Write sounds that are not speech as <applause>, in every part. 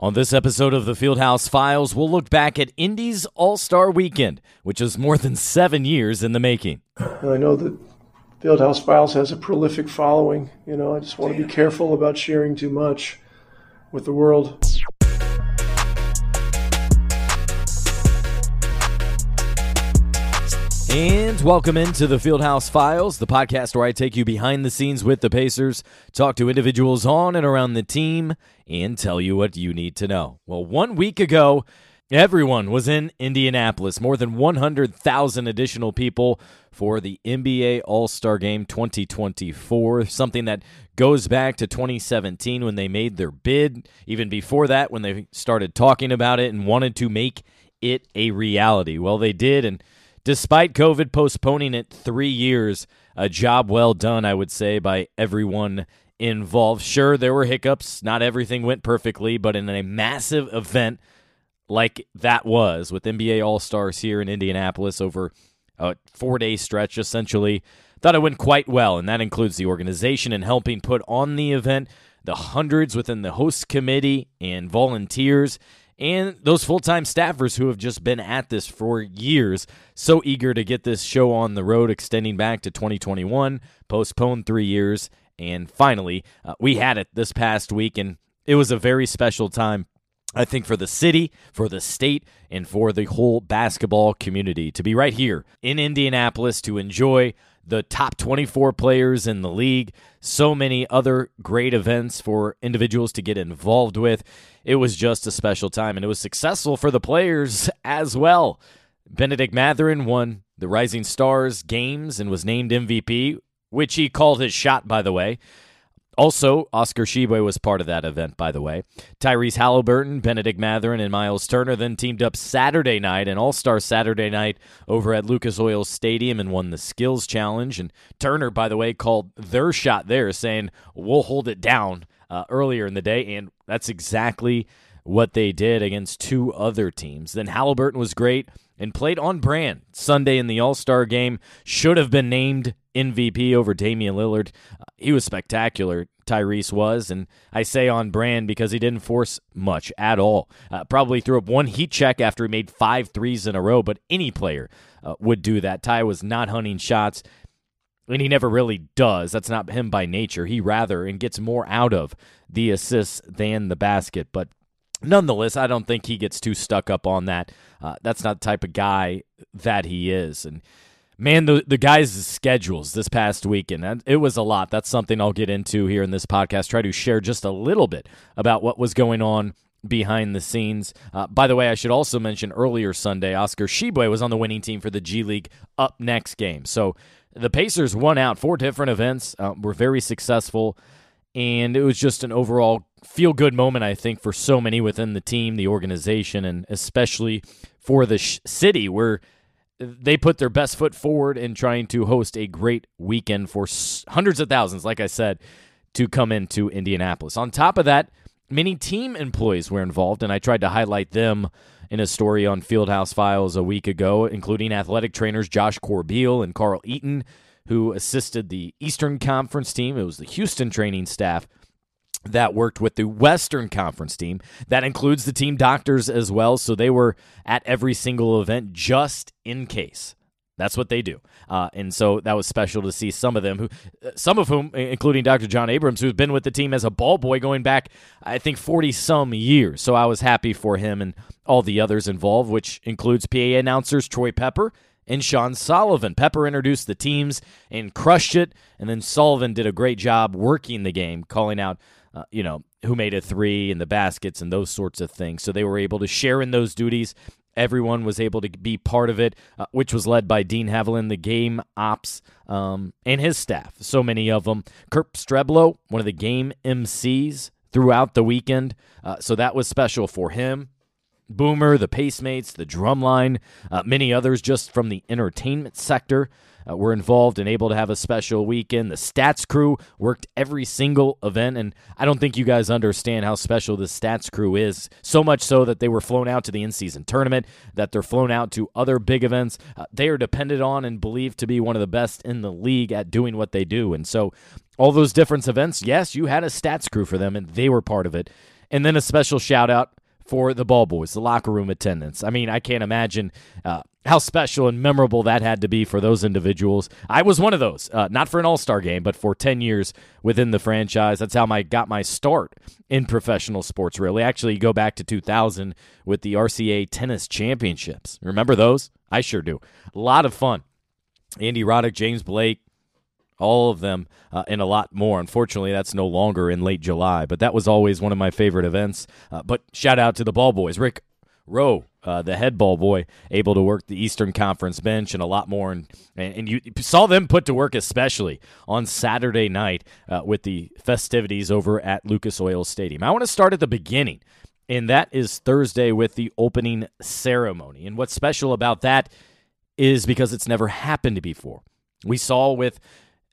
On this episode of the Fieldhouse Files, we'll look back at Indy's All Star Weekend, which is more than seven years in the making. I know that Fieldhouse Files has a prolific following. You know, I just want to be careful about sharing too much with the world. And welcome into the Fieldhouse Files, the podcast where I take you behind the scenes with the Pacers, talk to individuals on and around the team, and tell you what you need to know. Well, one week ago, everyone was in Indianapolis, more than 100,000 additional people for the NBA All Star Game 2024, something that goes back to 2017 when they made their bid, even before that, when they started talking about it and wanted to make it a reality. Well, they did, and Despite COVID postponing it three years, a job well done, I would say, by everyone involved. Sure, there were hiccups. Not everything went perfectly, but in a massive event like that was with NBA All Stars here in Indianapolis over a four day stretch, essentially, thought it went quite well. And that includes the organization and helping put on the event, the hundreds within the host committee and volunteers and those full time staffers who have just been at this for years, so eager to get this show on the road, extending back to 2021, postponed three years. And finally, uh, we had it this past week, and it was a very special time. I think for the city, for the state, and for the whole basketball community to be right here in Indianapolis to enjoy the top 24 players in the league, so many other great events for individuals to get involved with. It was just a special time, and it was successful for the players <laughs> as well. Bennedict Mathurin won the Rising Stars games and was named MVP, which he called his shot, by the way. Also, Oscar Tshiebwe was part of that event, by the way. Tyrese Halliburton, Bennedict Mathurin, and Miles Turner then teamed up Saturday night, an All Star Saturday night over at Lucas Oil Stadium and won the Skills Challenge. And Turner, by the way, called their shot there, saying, We'll hold it down uh, earlier in the day. And that's exactly what they did against two other teams. Then Halliburton was great and played on brand Sunday in the All Star game. Should have been named MVP over Damian Lillard. Uh, he was spectacular. Tyrese was, and I say on brand because he didn't force much at all. Uh, probably threw up one heat check after he made five threes in a row, but any player uh, would do that. Ty was not hunting shots, and he never really does. That's not him by nature. He rather and gets more out of the assists than the basket, but nonetheless, I don't think he gets too stuck up on that. Uh, that's not the type of guy that he is, and Man, the the guys' schedules this past weekend, it was a lot. That's something I'll get into here in this podcast. Try to share just a little bit about what was going on behind the scenes. Uh, by the way, I should also mention earlier Sunday, Oscar Tshiebwe was on the winning team for the G League up next game. So the Pacers won out four different events, uh, were very successful, and it was just an overall feel good moment, I think, for so many within the team, the organization, and especially for the sh- city where they put their best foot forward in trying to host a great weekend for hundreds of thousands, like I said, to come into Indianapolis. On top of that, many team employees were involved, and I tried to highlight them in a story on Fieldhouse Files a week ago, including athletic trainers Josh Corbeil and Carl Eaton, who assisted the Eastern Conference team. It was the Houston training staff that worked with the Western Conference team. That includes the team doctors as well. So they were at every single event just in case. That's what they do, uh, and so that was special to see some of them, who, uh, some of whom, including Dr. John Abrams, who's been with the team as a ball boy going back, I think, forty some years. So I was happy for him and all the others involved, which includes PA announcers Troy Pepper and Sean Sullivan. Pepper introduced the teams and crushed it, and then Sullivan did a great job working the game, calling out uh, you know, who made a three and the baskets and those sorts of things. So they were able to share in those duties. Everyone was able to be part of it, uh, which was led by Dean Haviland, the game ops, um, and his staff. So many of them. Kirk Streblo, one of the game MCs throughout the weekend. Uh, so that was special for him. Boomer, the Pacemates, the Drumline, uh, many others just from the entertainment sector uh, were involved and able to have a special weekend. The stats crew worked every single event, and I don't think you guys understand how special the stats crew is. So much so that they were flown out to the in season tournament, that they're flown out to other big events. Uh, they are depended on and believed to be one of the best in the league at doing what they do. And so, all those different events, yes, you had a stats crew for them, and they were part of it And then a special shout out for the ball boys, the locker room attendants. I mean, I can't imagine uh, how special and memorable that had to be for those individuals. I was one of those, uh, not for an All Star game, but for ten years within the franchise. That's how I got my start in professional sports. Really, actually, go back to 2000 with the RCA Tennis Championships. Remember those? I sure do. A lot of fun. Andy Roddick, James Blake, all of them, uh, and a lot more. Unfortunately, that's no longer in late July, but that was always one of my favorite events. Uh, but shout out to the ball boys, Rick Rowe, uh, the head ball boy, able to work the Eastern Conference bench and a lot more. And, and you saw them put to work, especially on Saturday night uh, with the festivities over at Lucas Oil Stadium. I want to start at the beginning, and that is Thursday with the opening ceremony. And what's special about that is because it's never happened before. We saw with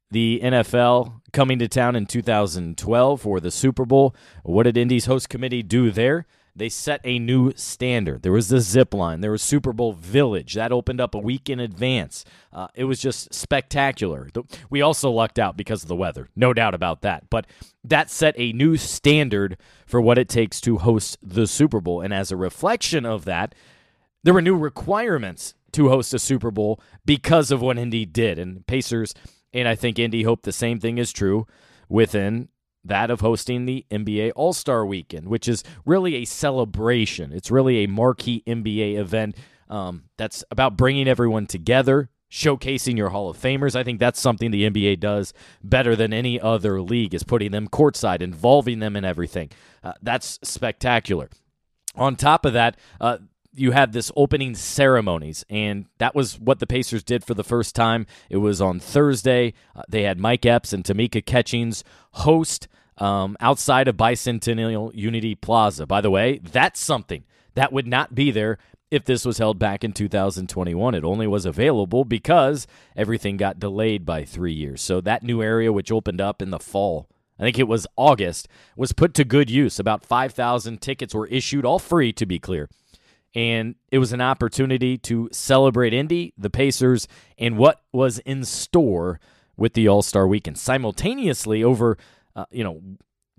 the NFL coming to town in 2012 for the Super Bowl. What did Indy's host committee do there? They set a new standard. There was the zip line. There was Super Bowl Village. That opened up a week in advance. Uh, it was just spectacular. We also lucked out because of the weather, no doubt about that. But that set a new standard for what it takes to host the Super Bowl. And as a reflection of that, there were new requirements to host a Super Bowl because of what Indy did. And Pacers and I think Indy hoped the same thing is true within that of hosting the NBA All Star Weekend, which is really a celebration. It's really a marquee NBA event um, that's about bringing everyone together, showcasing your Hall of Famers. I think that's something the NBA does better than any other league is putting them courtside, involving them in everything. Uh, that's spectacular. On top of that, uh, you had this opening ceremonies, and that was what the Pacers did for the first time. It was on Thursday. Uh, they had Mike Epps and Tamika Catchings host um, outside of Bicentennial Unity Plaza. By the way, that's something that would not be there if this was held back in 2021. It only was available because everything got delayed by three years. So that new area, which opened up in the fall, I think it was August, was put to good use. About 5,000 tickets were issued, all free to be clear and it was an opportunity to celebrate Indy, the Pacers, and what was in store with the All Star Weekend. Simultaneously, over uh, you know,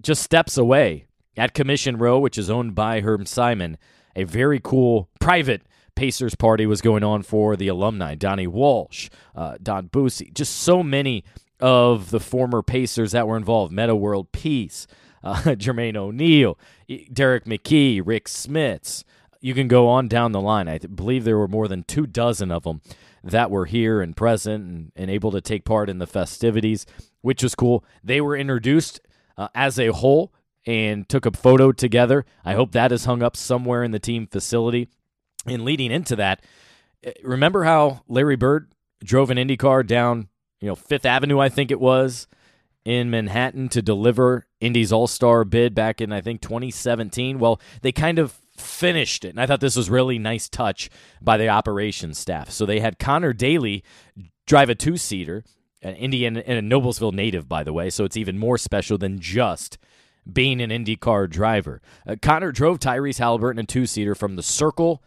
just steps away at Commission Row, which is owned by Herb Simon, a very cool private Pacers party was going on for the alumni. Donnie Walsh, uh, Don Buse, just so many of the former Pacers that were involved. Metta World Peace, uh, <laughs> Jermaine O'Neal, Derrick McKey, Rick Smits you can go on down the line. I believe there were more than two dozen of them that were here and present and, and able to take part in the festivities, which was cool. They were introduced uh, as a whole and took a photo together. I hope that is hung up somewhere in the team facility. And leading into that, eh, remember how Larry Bird drove an Indy car down, you know, Fifth Avenue, I think it was, in Manhattan to deliver Indy's All Star bid back in I think 2017. Well, they kind of finished it. And I thought this was really nice touch by the operations staff. So they had Connor Daly drive a two seater, an Indian and a Noblesville native, by the way. So it's even more special than just being an IndyCar driver. Uh, Connor drove Tyrese Halliburton a two seater from the circle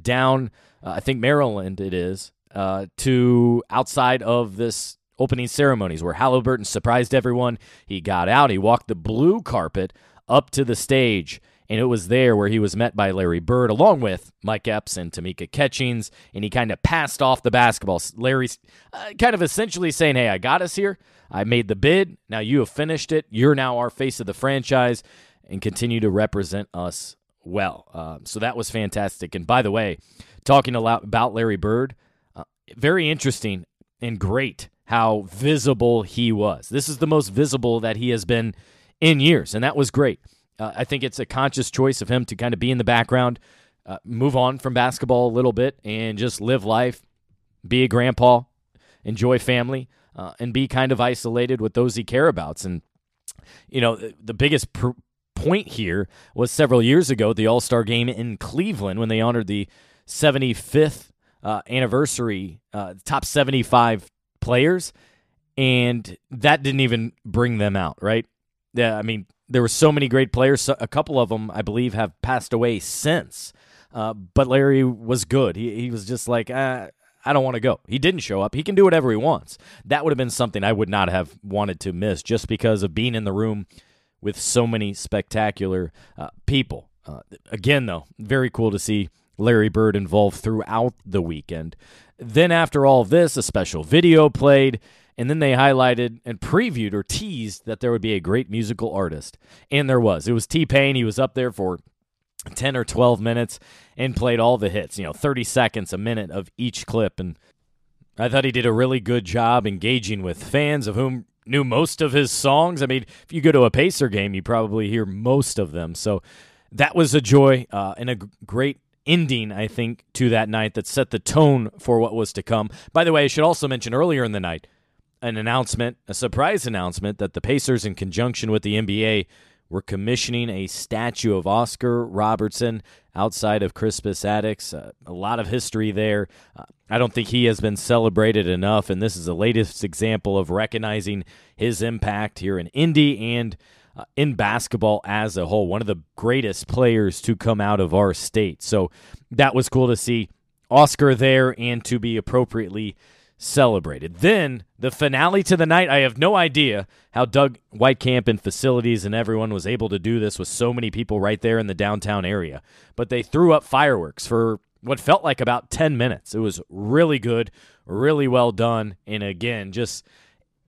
down, uh, I think Maryland it is, uh, to outside of this opening ceremonies where Halliburton surprised everyone. He got out, he walked the blue carpet up to the stage and it was there where he was met by Larry Bird along with Mike Epps and Tamika Catchings, and he kind of passed off the basketball. Larry's uh, kind of essentially saying, "Hey, I got us here. I made the bid. Now you have finished it. You're now our face of the franchise, and continue to represent us well." Uh, so that was fantastic. And by the way, talking about Larry Bird, uh, very interesting and great how visible he was. This is the most visible that he has been in years, and that was great. Uh, I think it's a conscious choice of him to kind of be in the background, uh, move on from basketball a little bit, and just live life, be a grandpa, enjoy family, uh, and be kind of isolated with those he care about. And you know, the, the biggest pr- point here was several years ago, the All Star game in Cleveland when they honored the 75th uh, anniversary, uh, top 75 players, and that didn't even bring them out, right? Yeah, I mean, there were so many great players. A couple of them, I believe, have passed away since. Uh, but Larry was good. He, he was just like, uh, I don't want to go. He didn't show up. He can do whatever he wants. That would have been something I would not have wanted to miss just because of being in the room with so many spectacular uh, people. Uh, again, though, very cool to see Larry Bird involved throughout the weekend. Then, after all this, a special video played, and then they highlighted and previewed or teased that there would be a great musical artist. And there was. It was T Pain. He was up there for 10 or 12 minutes and played all the hits, you know, 30 seconds, a minute of each clip. And I thought he did a really good job engaging with fans of whom knew most of his songs. I mean, if you go to a Pacer game, you probably hear most of them. So that was a joy uh, and a great ending, I think, to that night that set the tone for what was to come. By the way, I should also mention earlier in the night an announcement, a surprise announcement that the Pacers, in conjunction with the NBA, were commissioning a statue of Oscar Robertson outside of Crispus Attucks. Uh, a lot of history there. Uh, I don't think he has been celebrated enough, and this is the latest example of recognizing his impact here in Indy and uh, in basketball as a whole. One of the greatest players to come out of our state. So that was cool to see Oscar there and to be appropriately celebrated. Then the finale to the night, I have no idea how Doug Whitecamp and facilities and everyone was able to do this with so many people right there in the downtown area. But they threw up fireworks for what felt like about 10 minutes. It was really good, really well done. And again, just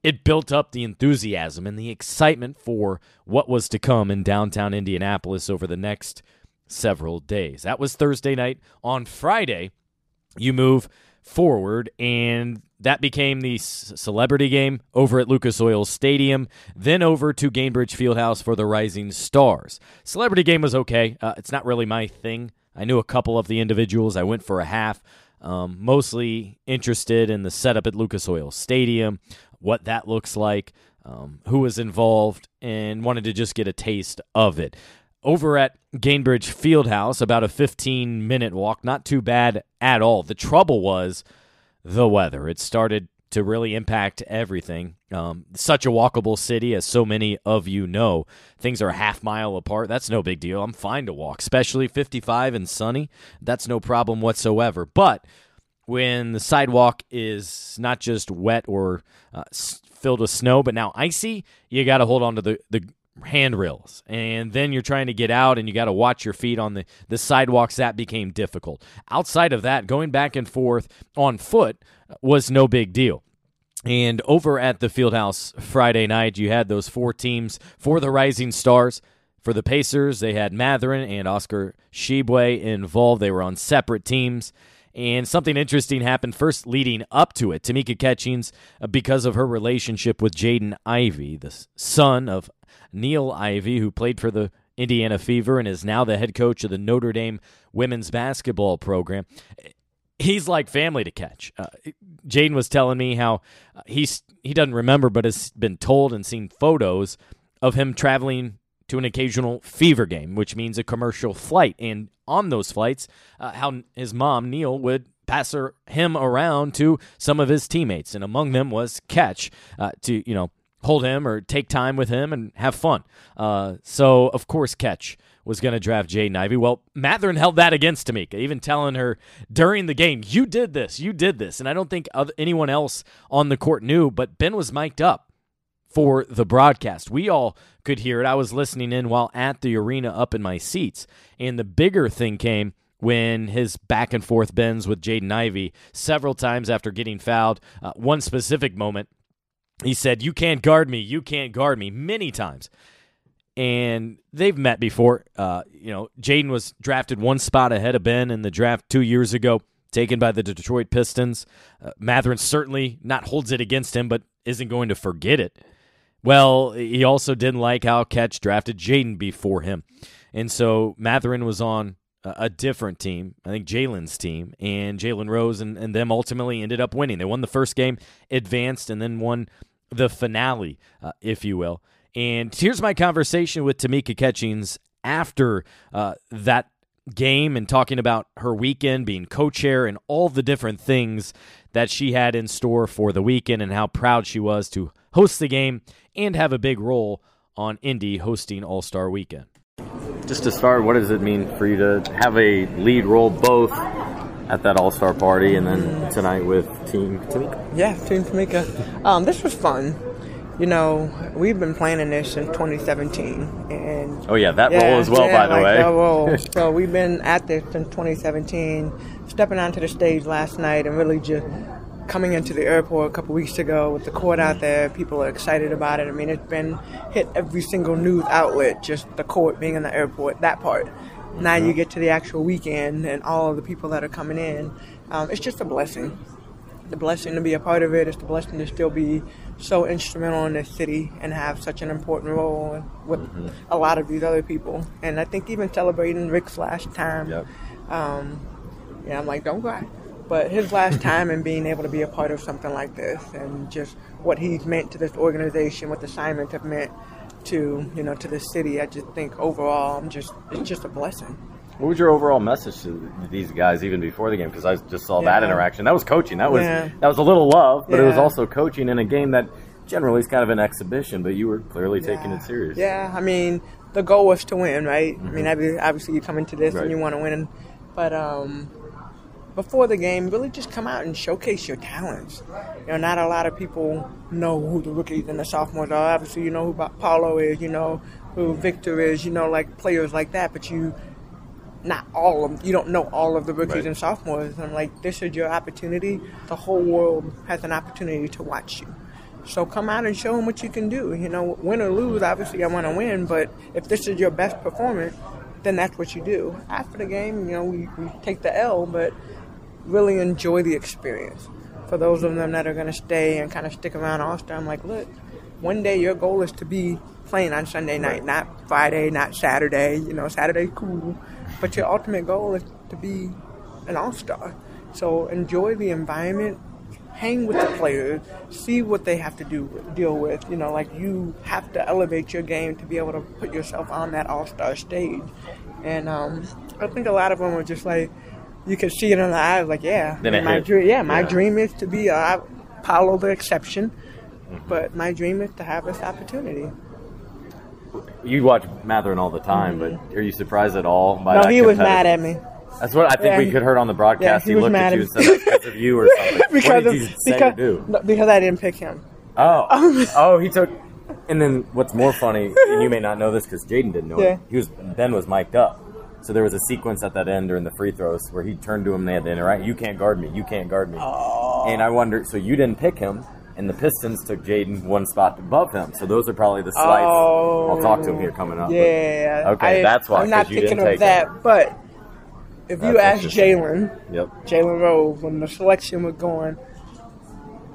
it built up the enthusiasm and the excitement for what was to come in downtown Indianapolis over the next several days. That was Thursday night. On Friday, you move forward, and that became the celebrity game over at Lucas Oil Stadium, then over to Gainbridge Fieldhouse for the Rising Stars. Celebrity game was okay. Uh, it's not really my thing. I knew a couple of the individuals. I went for a half. Um, mostly interested in the setup at Lucas Oil Stadium, what that looks like, um, who was involved, and wanted to just get a taste of it over at Gainbridge Fieldhouse, about a 15 minute walk. Not too bad at all. The trouble was the weather. It started to really impact everything. Um, such a walkable city, as so many of you know. Things are a half mile apart. That's no big deal. I'm fine to walk, especially 55 and sunny. That's no problem whatsoever. But when the sidewalk is not just wet or uh, filled with snow, but now icy, you got to hold on to the, the handrails. And then you're trying to get out and you got to watch your feet on the, the sidewalks. That became difficult. Outside of that going back and forth on foot was no big deal. And over at the fieldhouse friday night you had those four teams for the rising stars. For the pacers they had mathurin and oscar Tshiebwe involved. They were on separate teams. And something interesting happened first leading up to it. Tamika Catchings, uh, because of her relationship with Jaden Ivey, the son of Niele Ivey, who played for the Indiana Fever and is now the head coach of the Notre Dame women's basketball program. He's like family to catch. Uh, Jaden was telling me how he's he doesn't remember, but has been told and seen photos of him traveling to an occasional fever game, which means a commercial flight. And on those flights, uh, how his mom Niele would pass her, him around to some of his teammates, and among them was Catch uh, to you know hold him or take time with him and have fun. Uh, so, of course, Catch was going to draft Jaden Ivey. Well, Mathurin held that against Tamika, even telling her during the game, You did this, you did this. And I don't think other, anyone else on the court knew, but Ben was mic'd up for the broadcast. We all could hear it. I was listening in while at the arena up in my seats. And the bigger thing came when his back and forth bends with Jaden Ivey several times after getting fouled. Uh, one specific moment, he said, You can't guard me. You can't guard me many times. And they've met before. Uh, you know, Jaden was drafted one spot ahead of Ben in the draft two years ago, taken by the Detroit Pistons. Uh, Mathurin certainly not holds it against him, but isn't going to forget it. Well, he also didn't like how Catch drafted Jaden before him. And so Mathurin was on a different team, I think Jalen's team, and Jalen Rose and, and them ultimately ended up winning. They won the first game, advanced, and then won the finale, uh, if you will. And here's my conversation with Tamika Catchings after uh, that game and talking about her weekend, being co chair, and all the different things that she had in store for the weekend and how proud she was to host the game and have a big role on Indy hosting All Star Weekend. Just to start, what does it mean for you to have a lead role both at that All Star party and then tonight with Team Tamika. Yeah, Team Tamika. Um, this was fun. you know, we've been planning this since 2017, and Oh yeah, that yeah, role as well, yeah, by the like way. that role. <laughs> so we've been at this since 2017, stepping onto the stage last night and really just coming into the airport a couple weeks ago with the court out there. People are excited about it. I mean, it's been hit every single news outlet, just the court being in the airport, that part. Now you get to the actual weekend and all of the people that are coming in. Um, it's just a blessing. The blessing to be a part of it. It's the blessing to still be so instrumental in this city and have such an important role with a lot of these other people. And I think even celebrating Rick's last time. Yep. Um, yeah, I'm like, don't cry. But his last <laughs> time and being able to be a part of something like this and just what he's meant to this organization, what the Simons have meant to, you know, to the city, I just think overall, I'm just, it's just a blessing. What was your overall message to these guys even before the game? Because I just saw that interaction. That was coaching. That was Yeah. that was a little love, but it was also coaching in a game that generally is kind of an exhibition. But you were clearly taking it serious. Yeah, I mean, the goal was to win, right? I mean, obviously you come into this Right. and you want to win, but um, before the game, really just come out and showcase your talents. You know, not a lot of people know who the rookies and the sophomores are. Obviously, you know who Paolo is, you know who Victor is, you know, like players like that, but you not all of you don't know all of the rookies Right. and sophomores. And I'm like, this is your opportunity. The whole world has an opportunity to watch you. So come out and show them what you can do. You know, win or lose, obviously I want to win, but if this is your best performance, then that's what you do. After the game, you know, we, we take the L, but really enjoy the experience. For those of them that are going to stay and kind of stick around All Star, I'm like, look, one day your goal is to be playing on Sunday night, not Friday, not Saturday. You know, Saturday's cool, but your ultimate goal is to be an All Star. So enjoy the environment, hang with the players, see what they have to do deal with. You know, like you have to elevate your game to be able to put yourself on that All Star stage. And um, I think a lot of them are just like, you can see it in the eyes, like, yeah, Then it my hit. dream, yeah, my Yeah. dream is to be a Paolo the exception, Mm-hmm. but my dream is to have this opportunity. You watch Mathurin all the time, but are you surprised at all by no, that he was mad at me. That's what I think Yeah, we could heard on the broadcast. yeah, he he, was looked mad at you and said, "That's because of you" or something. <laughs> because of, because, no, because I didn't pick him. Oh, <laughs> oh, he took. And then what's more funny, and you may not know this because Jaden didn't know <laughs> Yeah. it. He was Ben was mic'd up, so there was a sequence at that end during the free throws where he turned to him and they had to interact. You can't guard me. You can't guard me. Oh. And I wonder. So you didn't pick him, and the Pistons took Jaden one spot above him. So those are probably the slights. Oh, I'll talk to him here coming up. but- Yeah. Okay, I, that's why, I'm not you thinking didn't of that, him. but if you That's ask. Jalen, Yep. Jalen Rose, when the selection was going,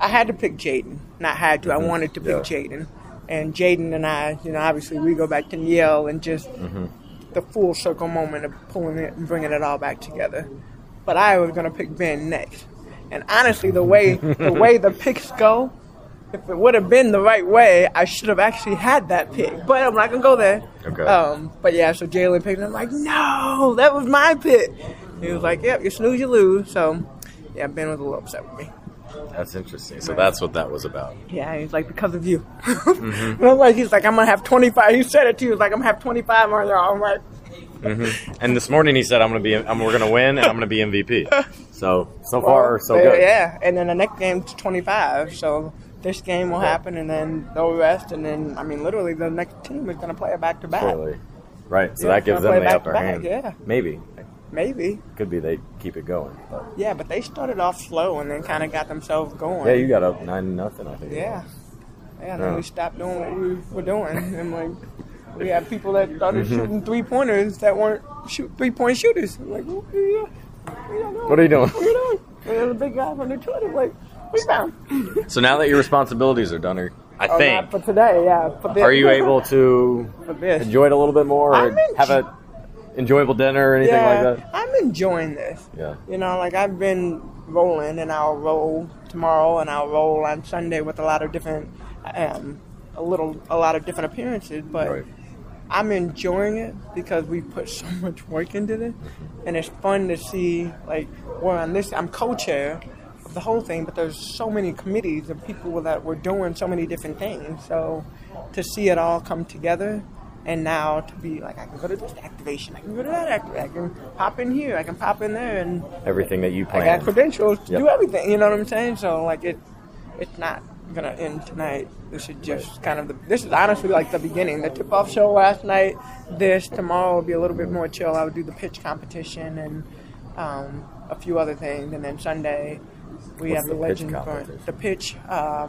I had to pick Jaden. Not had to. I wanted to pick Mm-hmm. Yeah. Jaden. And Jaden and I, you know, obviously we go back to Yale and just Mm-hmm. The full circle moment of pulling it and bringing it all back together. But I was gonna pick Ben next. And honestly, the way the <laughs> way the picks go, if it would have been the right way, I should have actually had that pick. But I'm not gonna go there. Okay. Um, but yeah, so Jalen picked. and I'm like, no, that was my pick. He was like, yep, you snooze, you lose. So yeah, Ben was a little upset with me. That's interesting. So that's what that was about. Yeah, he's like, because of you. Mm-hmm. I'm <laughs> like, he's like, I'm gonna have 25. He said it to you. He's like, I'm gonna have 25 on y'all. I'm like, And this morning he said, "I'm going to be, I'm, we're going to win, and I'm going to be MVP." <laughs> So so far, so good. Yeah, and then the next game's 25. So this game will happen, and then they'll rest, and then I mean, literally, the next team is gonna play a back to back. Right. So Yeah, that gives them the upper hand. yeah. Maybe. Maybe. Could be they keep it going. But Yeah, but they started off slow and then kind of got themselves going. yeah, you got up nine nothing. I think. Yeah. Yeah, and then Yeah. we stopped doing what we were doing. <laughs> And like, we had people that started Mm-hmm. shooting three pointers that weren't shoot three point shooters. I'm like, what are you, what are you doing? What are you doing? What are you doing? And a big guy from Detroit. Like, rebound. <laughs> So now that your responsibilities are done, I Oh, think, for today, yeah. For this. are you able to <laughs> enjoy it a little bit more, or have a enjoyable dinner or anything yeah, like that? I'm enjoying this. Yeah. You know, like I've been rolling, and I'll roll tomorrow, and I'll roll on Sunday with a lot of different, um, a little, a lot of different appearances. But Right. I'm enjoying it because we put <laughs> so much work into this, and it's fun to see. Like, we're on this. I'm co-chair of the whole thing, but there's so many committees of people that were doing so many different things. So to see it all come together. And now to be like, I can go to this activation, I can go to that activation, I can pop in here, I can pop in there, and Everything that you planned. I got credentials to Yep. do everything. You know what I'm saying? So like it, it's not gonna end tonight. This is just kind of the. This is honestly like the beginning. The tip-off show last night. This tomorrow will be a little bit more chill. I would do the pitch competition and um, a few other things, and then Sunday we What's have the, the legend for the pitch. Uh,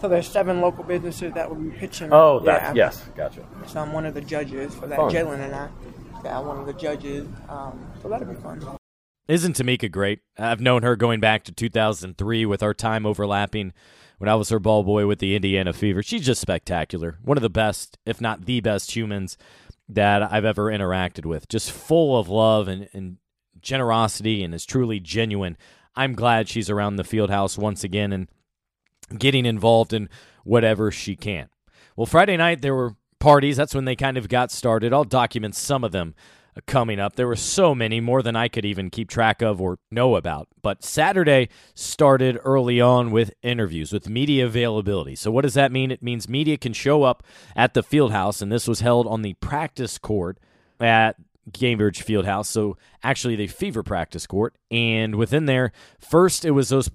so there's seven local businesses that will be pitching. Oh, that Yeah. yes, gotcha. So I'm one of the judges for that. Fun. Jalen and I. Yeah, one of the judges. Um, so that'll be fun. Isn't Tamika great? I've known her going back to 2003 with our time overlapping when I was her ball boy with the Indiana Fever. She's just spectacular. One of the best, if not the best, humans that I've ever interacted with. Just full of love and, and generosity and is truly genuine. I'm glad she's around the field house once again and getting involved in whatever she can. Well, Friday night there were parties. That's when they kind of got started. I'll document some of them coming up. There were so many, more than I could even keep track of or know about. But Saturday started early on with interviews, with media availability. So, what does that mean? It means media can show up at the field house, and this was held on the practice court at Gainbridge Fieldhouse. So, actually, the fever practice court. And within there, first it was those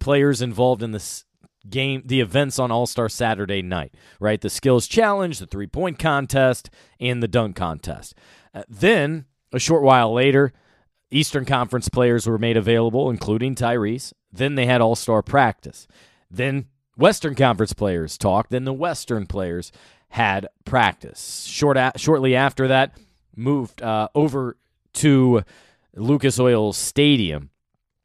players involved in this game the events on All-Star Saturday night, right? The skills challenge, the three-point contest, and the dunk contest. Uh, then, a short while later, Eastern Conference players were made available, including Tyrese. Then they had All-Star practice. Then Western Conference players talked. Then the Western players had practice. Short a- shortly after that, moved uh, over to Lucas Oil Stadium.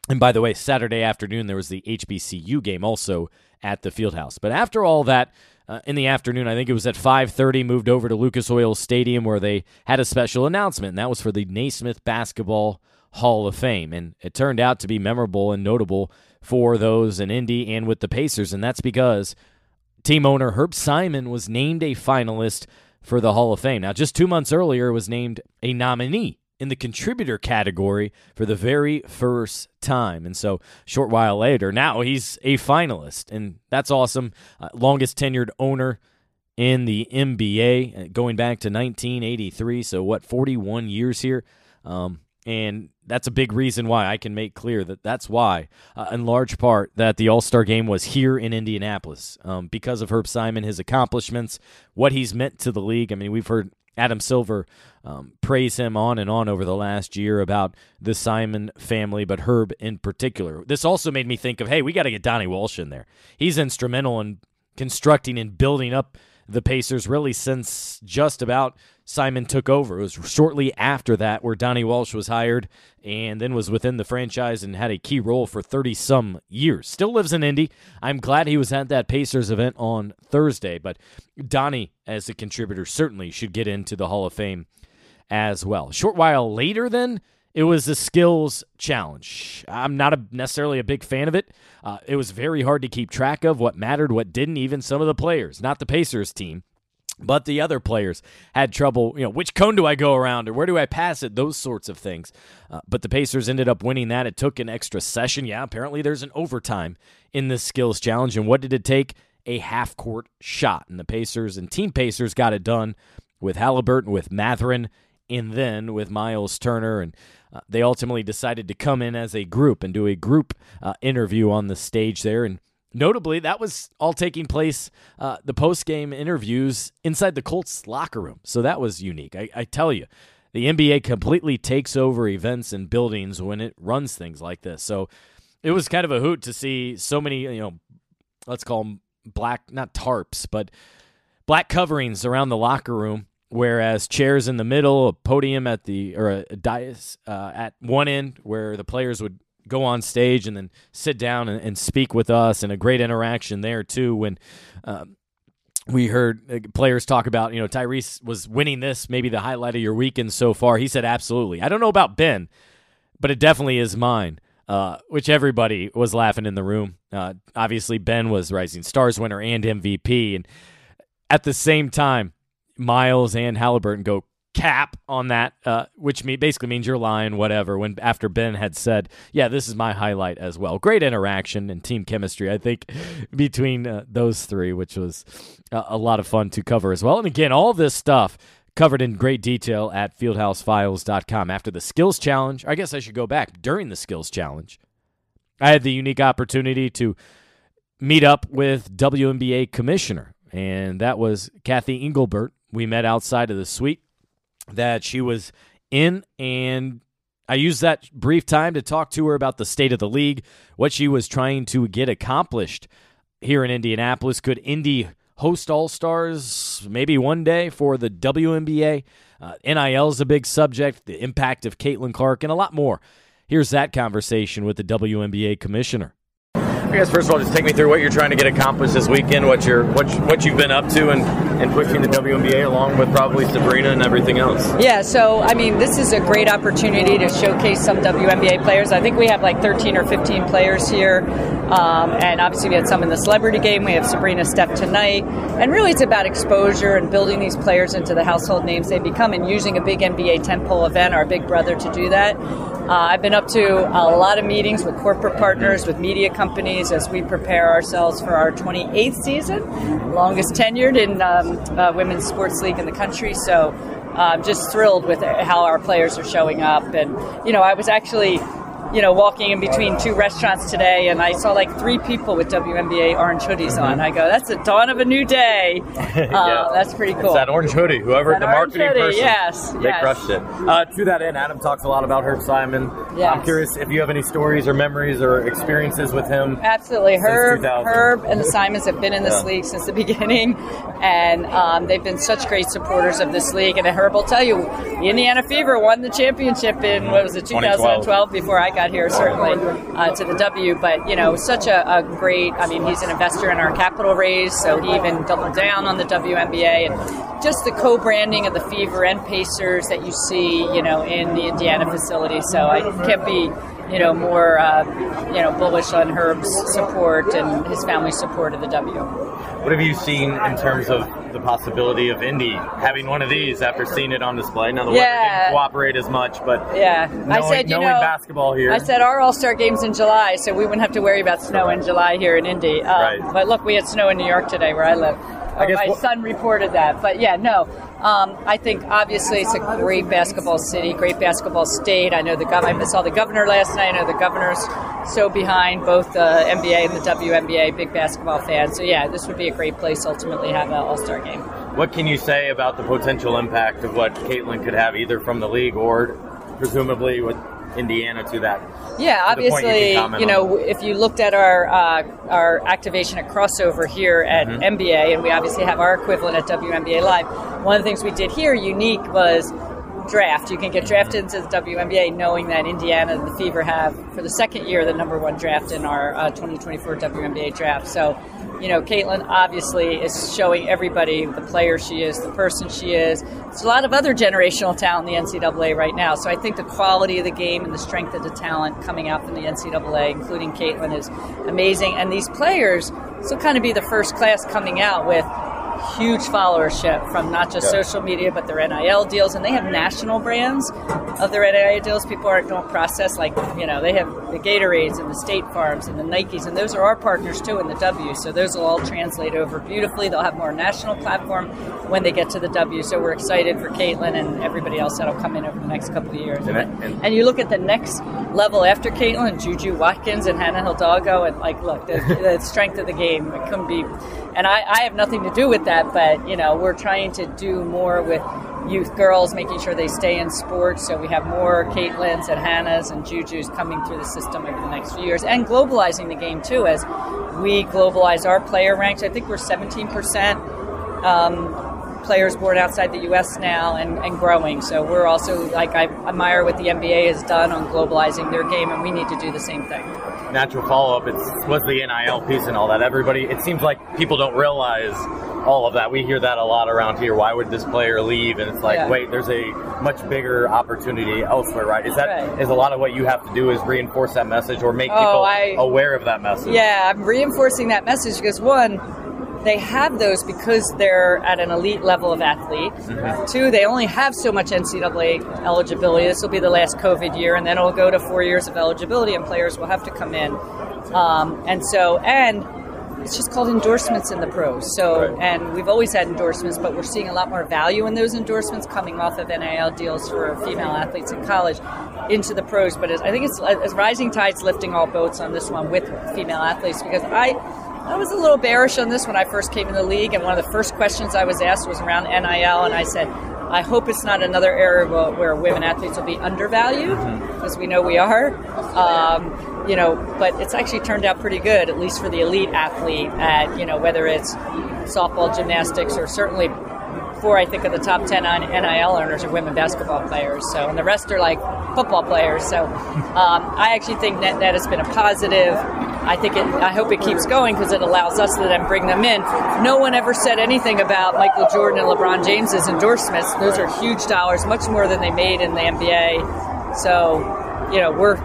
And by the way, Saturday afternoon there was the HBCU game also at the Fieldhouse. But after all that, uh, in the afternoon, I think it was at 5:30, moved over to Lucas Oil Stadium where they had a special announcement, and that was for the Naismith Basketball Hall of Fame, and it turned out to be memorable and notable for those in Indy and with the Pacers, and that's because team owner Herb Simon was named a finalist for the Hall of Fame. Now, just two months earlier, was named a nominee in the contributor category for the very first time. And so, short while later, now he's a finalist, and that's awesome. Uh, longest tenured owner in the NBA, uh, going back to 1983. So, what, 41 years here? Um, and that's a big reason why I can make clear that that's why, uh, in large part, that the All Star game was here in Indianapolis um, because of Herb Simon, his accomplishments, what he's meant to the league. I mean, we've heard Adam Silver um, praise him on and on over the last year about the Simon family, but Herb in particular. This also made me think of, hey, we got to get Donnie Walsh in there. He's instrumental in constructing and building up the Pacers really since just about Simon took over. It was shortly after that where Donnie Walsh was hired and then was within the franchise and had a key role for 30 some years. Still lives in Indy. I'm glad he was at that Pacers event on Thursday, but Donnie, as a contributor, certainly should get into the Hall of Fame as well. Short while later, then, it was the skills challenge. I'm not a, necessarily a big fan of it. Uh, it was very hard to keep track of what mattered, what didn't. Even some of the players, not the Pacers team, but the other players had trouble. You know, which cone do I go around, or where do I pass it? Those sorts of things. Uh, but the Pacers ended up winning that. It took an extra session. Yeah, apparently there's an overtime in this skills challenge. And what did it take? A half court shot. And the Pacers and Team Pacers got it done with Halliburton, with Mathurin, and then with Miles Turner. And uh, they ultimately decided to come in as a group and do a group uh, interview on the stage there. And notably, that was all taking place, uh, the post game interviews inside the Colts locker room. So that was unique. I, I tell you, the NBA completely takes over events and buildings when it runs things like this. So it was kind of a hoot to see so many, you know, let's call them black, not tarps, but black coverings around the locker room whereas chairs in the middle, a podium at the or a, dais uh, at one end where the players would go on stage and then sit down and, and speak with us, and a great interaction there too when. Um, we heard uh, players talk about, you know, Tyrese was winning this, maybe the highlight of your weekend so far. He said, absolutely. I don't know about Ben, but it definitely is mine, uh, which everybody was laughing in the room. Uh, obviously, Ben was Rising Stars winner and MVP. And at the same time, Miles and Halliburton go cap on that, uh, which basically means you're lying, whatever. When after Ben had said, "Yeah, this is my highlight as well." Great interaction and team chemistry, I think, between uh, those three, which was a-, a lot of fun to cover as well. And again, all this stuff covered in great detail at FieldhouseFiles.com. After the skills challenge, I guess I should go back during the skills challenge. I had the unique opportunity to meet up with WNBA commissioner, and that was Cathy Engelbert. We met outside of the suite that she was in, and I used that brief time to talk to her about the state of the league, what she was trying to get accomplished here in Indianapolis. Could Indy host All Stars maybe one day for the WNBA? Uh, NIL is a big subject, the impact of Caitlin Clark, and a lot more. Here's that conversation with the WNBA commissioner. I guess first of all, just take me through what you're trying to get accomplished this weekend, what you're what what you've been up to, and and pushing the WNBA along with probably Sabrina and everything else. Yeah, so I mean, this is a great opportunity to showcase some WNBA players. I think we have like 13 or 15 players here, um, and obviously we had some in the celebrity game. We have Sabrina Steph tonight, and really it's about exposure and building these players into the household names they become, and using a big NBA tentpole event, our big brother, to do that. Uh, I've been up to a lot of meetings with corporate partners, with media companies, as we prepare ourselves for our 28th season, longest tenured in um, uh, women's sports league in the country. So I'm just thrilled with how our players are showing up. And, you know, I was actually you know, walking in between two restaurants today, and I saw like three people with WNBA orange hoodies mm-hmm. on. I go, "That's the dawn of a new day." <laughs> Uh, That's pretty cool. It's that orange hoodie. Whoever the marketing hoodie, person, yes, they yes. crushed it. Uh, to that end, Adam talks a lot about Herb Simon. Yes. I'm curious if you have any stories or memories or experiences with him. Absolutely, Herb, Herb, and the Simons have been in this Yeah. league since the beginning, and um, they've been such great supporters of this league. And Herb will tell you, the Indiana Fever won the championship in what was it, 2012. 2012, before I here, certainly uh, to the W. But you know, such a, a great. I mean, he's an investor in our capital raise, so he even doubled down on the WNBA and just the co-branding of the Fever and Pacers that you see, you know, in the Indiana facility. So I can't be. You know, more uh, you know, bullish on Herb's support and his family's support of the W. What have you seen in terms of the possibility of Indy having one of these after seeing it on display? Now the weather Yeah. didn't cooperate as much, but Yeah, I knowing, said, you know, basketball here. I said our All Star game's in July, so we wouldn't have to worry about snow in July here in Indy. Um, Right. But look, we had snow in New York today, where I live. Or guess my what- son reported that. But yeah, no. Um, I think obviously it's a great basketball city, great basketball state. I know the gov- I saw the governor last night. I know the governor's so behind both the NBA and the WNBA, big basketball fan. So yeah, this would be a great place ultimately to have an All Star game. What can you say about the potential impact of what Caitlin could have either from the league or presumably with Indiana to that? Yeah, point you obviously, you, know, on. if you looked at our uh, our activation at crossover here at Mm-hmm. NBA, and we obviously have our equivalent at WNBA Live. One of the things we did here unique was draft. You can get drafted into the WNBA knowing that Indiana and the Fever have for the second year the number one draft in our uh, 2024 WNBA draft. So, you know, Caitlin obviously is showing everybody the player she is, the person she is. There's a lot of other generational talent in the NCAA right now. So I think the quality of the game and the strength of the talent coming out from the NCAA, including Caitlin, is amazing. And these players will kind of be the first class coming out with huge followership from not just Yeah. social media but their NIL deals, and they have national brands of their NIL deals. People aren't don't process like you know they have the Gatorades and the State Farms and the Nikes, and those are our partners too in the W. So those will all translate over beautifully. They'll have more national platform when they get to the W. So we're excited for Caitlin and everybody else that'll come in over the next couple of years. And I- and- And you look at the next level after Caitlin, Juju Watkins and Hannah Hidalgo, and like, look, the, the strength of the game it couldn't be. And I, I have nothing to do with that, but you know, we're trying to do more with youth girls, making sure they stay in sports. So we have more Caitlins and Hannahs and Juju's coming through the system over the next few years, and globalizing the game too as we globalize our player ranks. I think we're 17 percent um, players born outside the U.S. now and, and growing. So we're also like I admire what the NBA has done on globalizing their game, and we need to do the same thing. Natural follow up. It's was the NIL piece and all that. Everybody. It seems like people don't realize all of that. We hear that a lot around here. Why would this player leave? And it's like, Yeah. wait, there's a much bigger opportunity elsewhere, right? Is that is Right. a lot of what you have to do is reinforce that message or make Oh, people I- aware of that message. Yeah, I'm reinforcing that message because one, they have those because they're at an elite level of athlete. Two, they only have so much NCAA eligibility. This will be the last COVID year, and then it'll go to four years of eligibility, and players will have to come in. Um, and so, and it's just called endorsements in the pros. So, Right. and we've always had endorsements, but we're seeing a lot more value in those endorsements coming off of NIL deals for female athletes in college into the pros. But as, I think it's as rising tides lifting all boats on this one with female athletes because I I was a little bearish on this when I first came in the league, and one of the first questions I was asked was around NIL, and I said, I hope it's not another area where women athletes will be undervalued, because we know we are. Um, you know, but it's actually turned out pretty good, at least for the elite athlete. At you know, whether it's softball, gymnastics, or certainly four, I think, of the top 10 on NIL earners are women basketball players. So, and the rest are like football players. So, <laughs> um, I actually think that that has been a positive. I think it, I hope it keeps going because it allows us to then bring them in. No one ever said anything about Michael Jordan and LeBron James's endorsements. Those are huge dollars, much more than they made in the NBA. So, you know, we're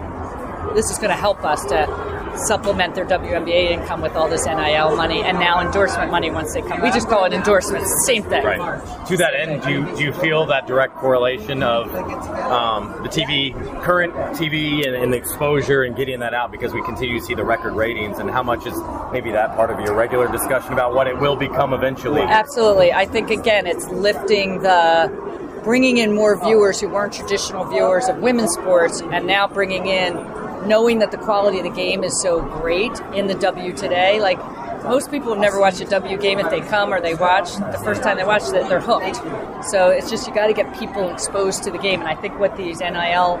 this is going to help us to supplement their WNBA income with all this NIL money and now endorsement money once they come. We just call it endorsements, same thing. Right. To that end, do you, do you feel that direct correlation of um, the TV, current TV and, and, the exposure and getting that out because we continue to see the record ratings and how much is maybe that part of your regular discussion about what it will become eventually? Absolutely. I think, again, it's lifting the bringing in more viewers who weren't traditional viewers of women's sports and now bringing in knowing that the quality of the game is so great in the W today, like most people have never watched a W game. If they come or they watch the first time they watch it, they're hooked. So it's just you got to get people exposed to the game, and I think what these NIL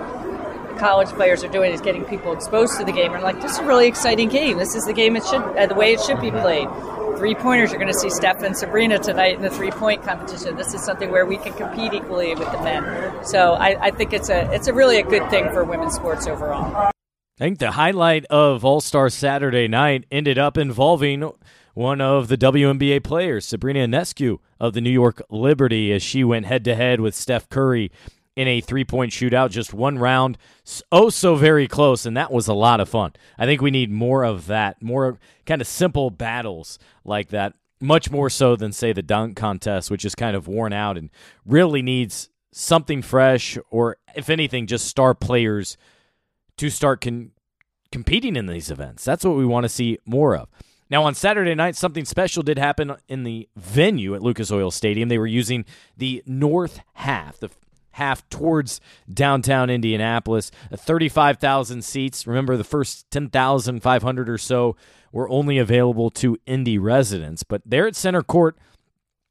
college players are doing is getting people exposed to the game and like this is a really exciting game. This is the game it should, uh, the way it should be played. Three pointers, you're going to see Steph and Sabrina tonight in the three point competition. This is something where we can compete equally with the men. So I, I think it's a it's a really a good thing for women's sports overall. I think the highlight of All Star Saturday night ended up involving one of the WNBA players, Sabrina Ionescu of the New York Liberty, as she went head to head with Steph Curry in a three point shootout, just one round. Oh, so very close, and that was a lot of fun. I think we need more of that, more kind of simple battles like that, much more so than, say, the dunk contest, which is kind of worn out and really needs something fresh, or if anything, just star players to start con- competing in these events. That's what we want to see more of. Now, on Saturday night, something special did happen in the venue at Lucas Oil Stadium. They were using the north half, the half towards downtown Indianapolis. Uh, 35,000 seats. Remember, the first 10,500 or so were only available to Indy residents. But there at center court,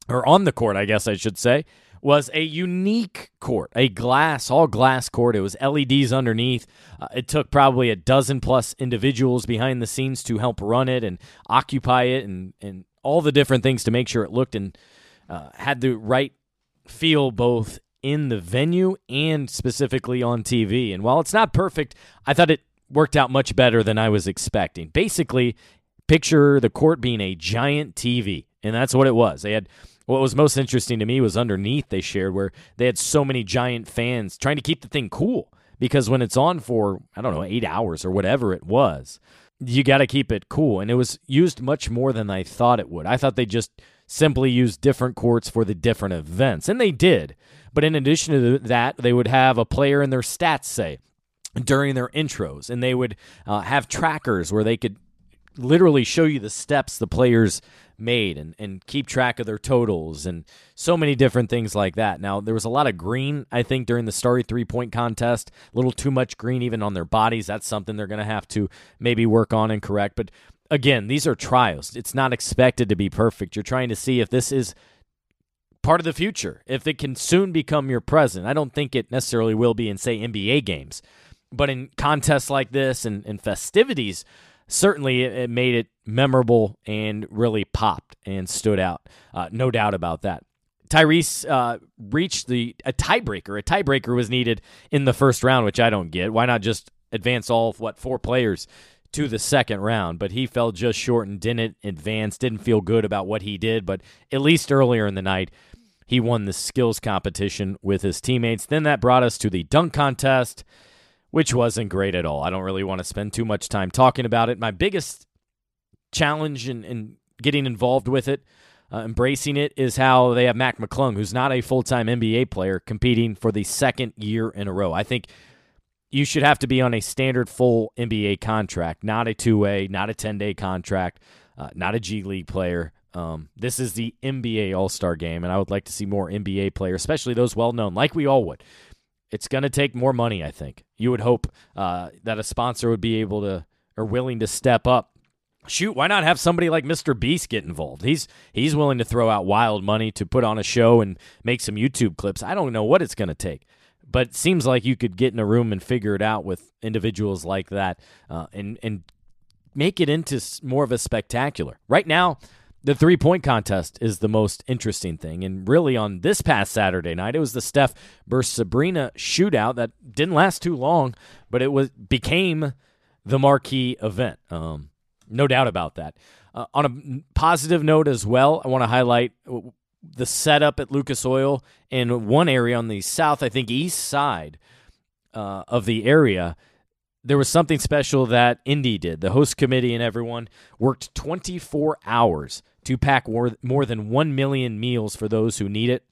or on the court, I guess I should say, was a unique court, a glass, all glass court. It was LEDs underneath. Uh, it took probably a dozen plus individuals behind the scenes to help run it and occupy it and, and all the different things to make sure it looked and uh, had the right feel both in the venue and specifically on TV. And while it's not perfect, I thought it worked out much better than I was expecting. Basically, picture the court being a giant TV, and that's what it was. They had what was most interesting to me was underneath they shared where they had so many giant fans trying to keep the thing cool because when it's on for, I don't know, eight hours or whatever it was, you got to keep it cool. And it was used much more than I thought it would. I thought they just simply used different courts for the different events, and they did. But in addition to that, they would have a player in their stats say during their intros, and they would uh, have trackers where they could literally show you the steps the players made and, and keep track of their totals and so many different things like that. Now, there was a lot of green, I think, during the Starry three point contest, a little too much green even on their bodies. That's something they're going to have to maybe work on and correct. But again, these are trials. It's not expected to be perfect. You're trying to see if this is part of the future, if it can soon become your present. I don't think it necessarily will be in, say, NBA games. But in contests like this and, and festivities, certainly it made it memorable and really popped and stood out. Uh, no doubt about that. Tyrese uh, reached the a tiebreaker. A tiebreaker was needed in the first round, which I don't get. Why not just advance all of what four players to the second round? But he fell just short and didn't advance. Didn't feel good about what he did. But at least earlier in the night, he won the skills competition with his teammates. Then that brought us to the dunk contest which wasn't great at all. I don't really want to spend too much time talking about it. My biggest challenge in, in getting involved with it, uh, embracing it, is how they have Mac McClung, who's not a full time NBA player, competing for the second year in a row. I think you should have to be on a standard full NBA contract, not a two way, not a 10 day contract, uh, not a G League player. Um, this is the NBA All Star game, and I would like to see more NBA players, especially those well known, like we all would it's going to take more money, I think. You would hope uh, that a sponsor would be able to or willing to step up shoot, why not have somebody like Mr. Beast get involved? He's he's willing to throw out wild money to put on a show and make some YouTube clips. I don't know what it's going to take, but it seems like you could get in a room and figure it out with individuals like that, uh, and and make it into more of a spectacular. Right now, the three point contest is the most interesting thing. And really, on this past Saturday night, it was the Steph versus Sabrina shootout that didn't last too long, but it was became the marquee event. Um, no doubt about that. Uh, on a positive note as well, I want to highlight the setup at Lucas Oil in one area on the south, I think east side uh, of the area. There was something special that Indy did. The host committee and everyone worked 24 hours to pack more, than 1 million meals for those who need it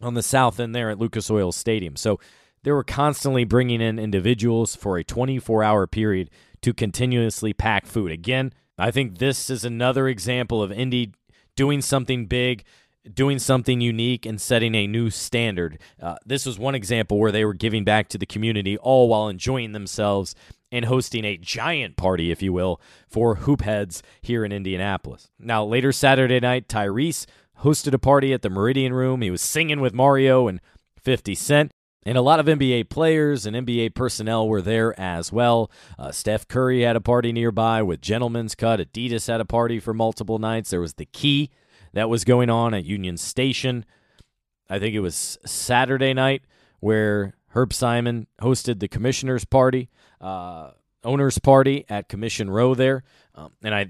on the south end there at Lucas Oil Stadium. So they were constantly bringing in individuals for a 24 hour period to continuously pack food. Again, I think this is another example of Indy doing something big, doing something unique, and setting a new standard. Uh, this was one example where they were giving back to the community, all while enjoying themselves and hosting a giant party, if you will, for hoop heads here in Indianapolis. Now, later Saturday night, Tyrese hosted a party at the Meridian Room. He was singing with Mario and 50 Cent. And a lot of NBA players and NBA personnel were there as well. Uh, Steph Curry had a party nearby with Gentleman's Cut. Adidas had a party for multiple nights. There was the Key that was going on at Union Station. I think it was Saturday night where Herb Simon hosted the commissioner's party, uh, owner's party at Commission Row there. Um, and I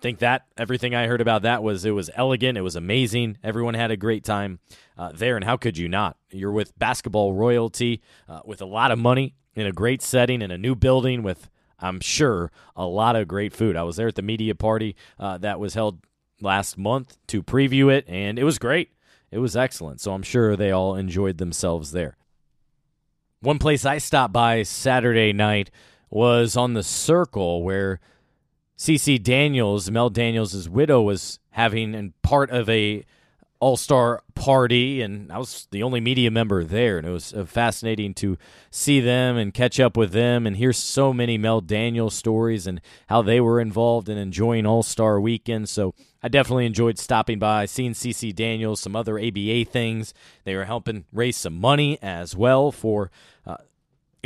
think that everything I heard about that was it was elegant, it was amazing. Everyone had a great time uh, there, and how could you not? You're with basketball royalty, uh, with a lot of money in a great setting in a new building with, I'm sure, a lot of great food. I was there at the media party uh, that was held last month to preview it, and it was great. It was excellent. So I'm sure they all enjoyed themselves there. One place I stopped by Saturday night was on the Circle, where CC Daniels, Mel Daniels' widow, was having and part of a all star party, and I was the only media member there, and it was uh, fascinating to see them and catch up with them and hear so many Mel Daniels stories and how they were involved in enjoying All Star Weekend. So I definitely enjoyed stopping by, seeing CC Daniels, some other ABA things. They were helping raise some money as well for. Uh,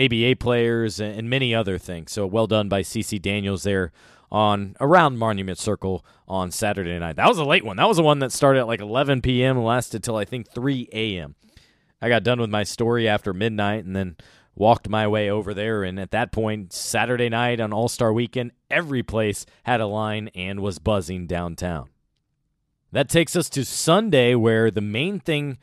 ABA players and many other things. So well done by CC Daniels there on around Monument Circle on Saturday night. That was a late one. That was the one that started at like 11 p.m. lasted till I think 3 a.m. I got done with my story after midnight and then walked my way over there. And at that point, Saturday night on All Star Weekend, every place had a line and was buzzing downtown. That takes us to Sunday, where the main thing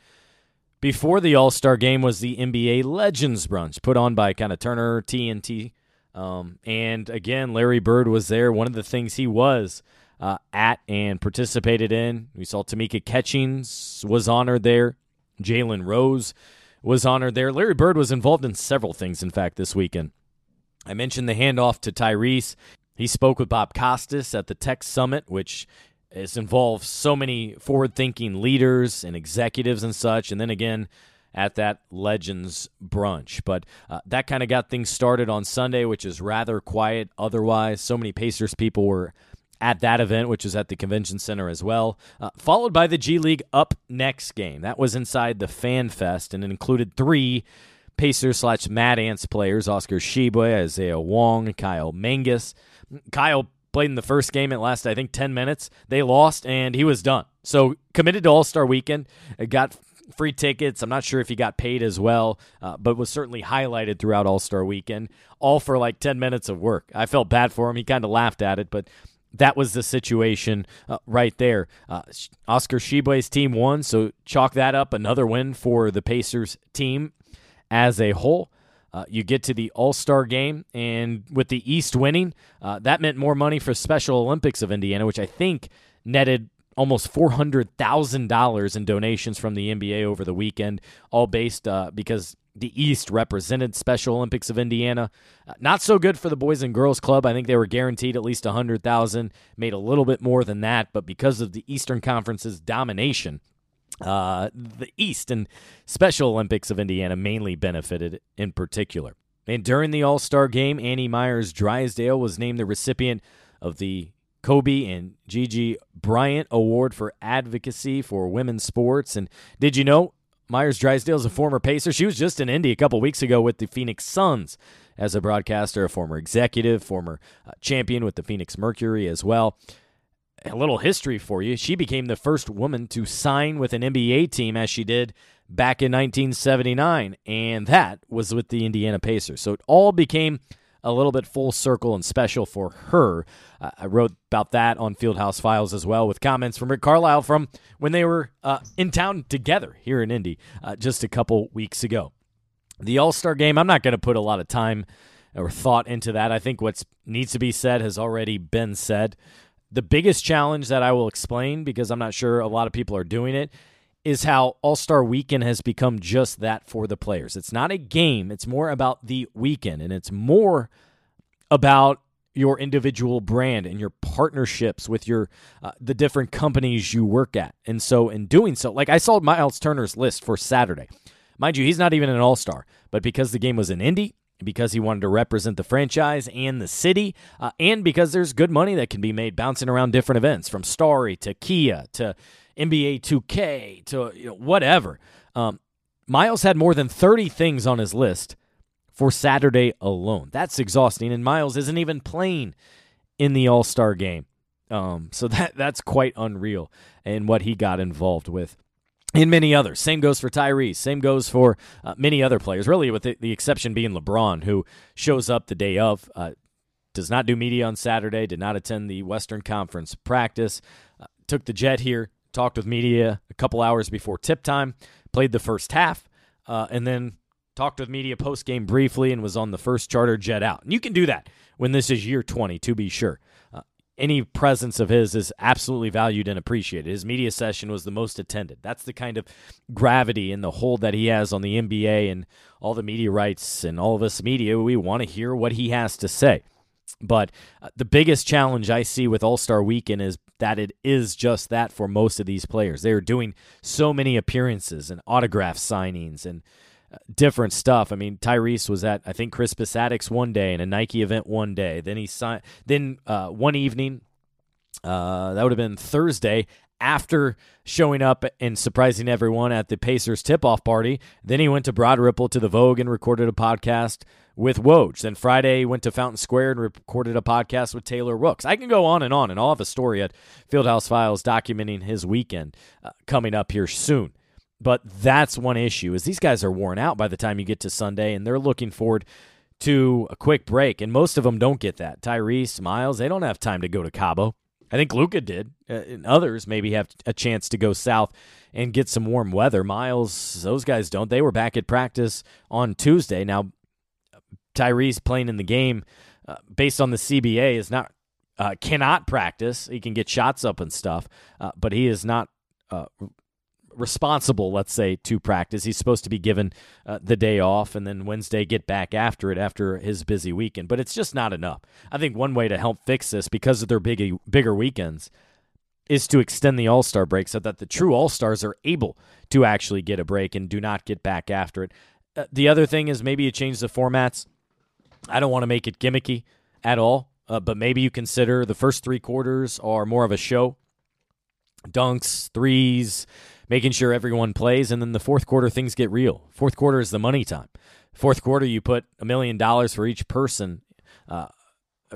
before the All Star game was the NBA Legends Brunch, put on by kind of Turner TNT um, and again, Larry Bird was there. One of the things he was uh, at and participated in, we saw Tamika Catchings was honored there. Jalen Rose was honored there. Larry Bird was involved in several things, in fact, this weekend. I mentioned the handoff to Tyrese. He spoke with Bob Costas at the Tech Summit, which has involved so many forward thinking leaders and executives and such. And then again, at that Legends brunch. But uh, that kind of got things started on Sunday, which is rather quiet otherwise. So many Pacers people were at that event, which was at the convention center as well, uh, followed by the G League Up Next game. That was inside the Fan Fest and it included three Pacers slash Mad Ants players Oscar Tshiebwe, Isaiah Wong, Kyle Mangas. Kyle played in the first game. It lasted, I think, 10 minutes. They lost, and he was done. So committed to All Star Weekend. Got free tickets. I'm not sure if he got paid as well, uh, but was certainly highlighted throughout All Star Weekend, all for like 10 minutes of work. I felt bad for him. He kind of laughed at it, but that was the situation uh, right there. Uh, Oscar Tshiebwe's team won, so chalk that up another win for the Pacers team as a whole. Uh, you get to the All Star game, and with the East winning, uh, that meant more money for Special Olympics of Indiana, which I think netted almost $400,000 in donations from the NBA over the weekend, all based uh, because the East represented Special Olympics of Indiana. Uh, not so good for the Boys and Girls Club. I think they were guaranteed at least 100,000, made a little bit more than that, but because of the Eastern Conference's domination, uh, the East and Special Olympics of Indiana mainly benefited in particular. And during the All Star game, Annie Meyers Drysdale was named the recipient of the Kobe and Gigi Bryant Award for Advocacy for Women's Sports. And did you know Meyers Drysdale is a former Pacer? She was just in Indy a couple weeks ago with the Phoenix Suns as a broadcaster, a former executive, former uh, champion with the Phoenix Mercury as well. A little history for you. She became the first woman to sign with an NBA team as she did back in 1979, and that was with the Indiana Pacers. So it all became a little bit full circle and special for her. Uh, I wrote about that on Fieldhouse Files as well with comments from Rick Carlisle from when they were uh, in town together here in Indy uh, just a couple weeks ago. The All Star game, I'm not going to put a lot of time or thought into that. I think what needs to be said has already been said. The biggest challenge that I will explain, because I'm not sure a lot of people are doing it, is how All Star Weekend has become just that for the players. It's not a game, it's more about the weekend, and it's more about your individual brand and your partnerships with your uh, the different companies you work at. And so in doing so, like I saw Miles Turner's list for Saturday. Mind you, he's not even an all-star, but because the game was in Indy, because he wanted to represent the franchise and the city, uh, and because there's good money that can be made bouncing around different events from Starry to Kia to NBA 2K to you know, whatever. Um, Miles had more than 30 things on his list for Saturday alone. That's exhausting, and Miles isn't even playing in the All Star game. Um, so <laughs> that that's quite unreal, and what he got involved with. And many others. Same goes for Tyrese. Same goes for uh, many other players. Really, with the, the, exception being LeBron, who shows up the day of, uh, does not do media on Saturday, did not attend the Western Conference practice, uh, took the jet here talked with media a couple hours before tip time, played the first half, uh, and then talked with media post game briefly and was on the first charter jet out. And you can do that when this is year 20, to be sure. Uh, any presence of his is absolutely valued and appreciated. His media session was the most attended. That's the kind of gravity and the hold that he has on the NBA and all the media rights and all of us media. We want to hear what he has to say. But uh, the biggest challenge I see with All Star Weekend is that it is just that for most of these players. They are doing so many appearances and autograph signings and uh, different stuff. I mean, Tyrese was at I think Crispus Attucks one day and a Nike event one day. Then he signed. Then uh, one evening, uh, that would have been Thursday after showing up and surprising everyone at the Pacers tip-off party. Then he went to Broad Ripple to the Vogue and recorded a podcast with Woj. Then Friday, he went to Fountain Square and recorded a podcast with Taylor Rooks. I can go on and on, and I'll have a story at Fieldhouse Files documenting his weekend uh, coming up here soon. But that's one issue is these guys are worn out by the time you get to Sunday, and they're looking forward to a quick break. And most of them don't get that. Tyrese, Miles, they don't have time to go to Cabo. I think Luka did, uh, and others maybe have a chance to go south and get some warm weather. Miles, those guys don't. They were back at practice on Tuesday. Now, Tyrese playing in the game uh, based on the CBA is not uh, cannot practice. He can get shots up and stuff, uh, but he is not uh, responsible. Let's say to practice. He's supposed to be given uh, the day off and then Wednesday get back after it after his busy weekend. But it's just not enough. I think one way to help fix this because of their big bigger weekends is to extend the All Star break so that the true All Stars are able to actually get a break and do not get back after it. Uh, the other thing is maybe you change the formats I don't want to make it gimmicky at all, uh, but maybe you consider the first three quarters are more of a show dunks, threes, making sure everyone plays. And then the fourth quarter, things get real. Fourth quarter is the money time. Fourth quarter, you put a million dollars for each person. Uh,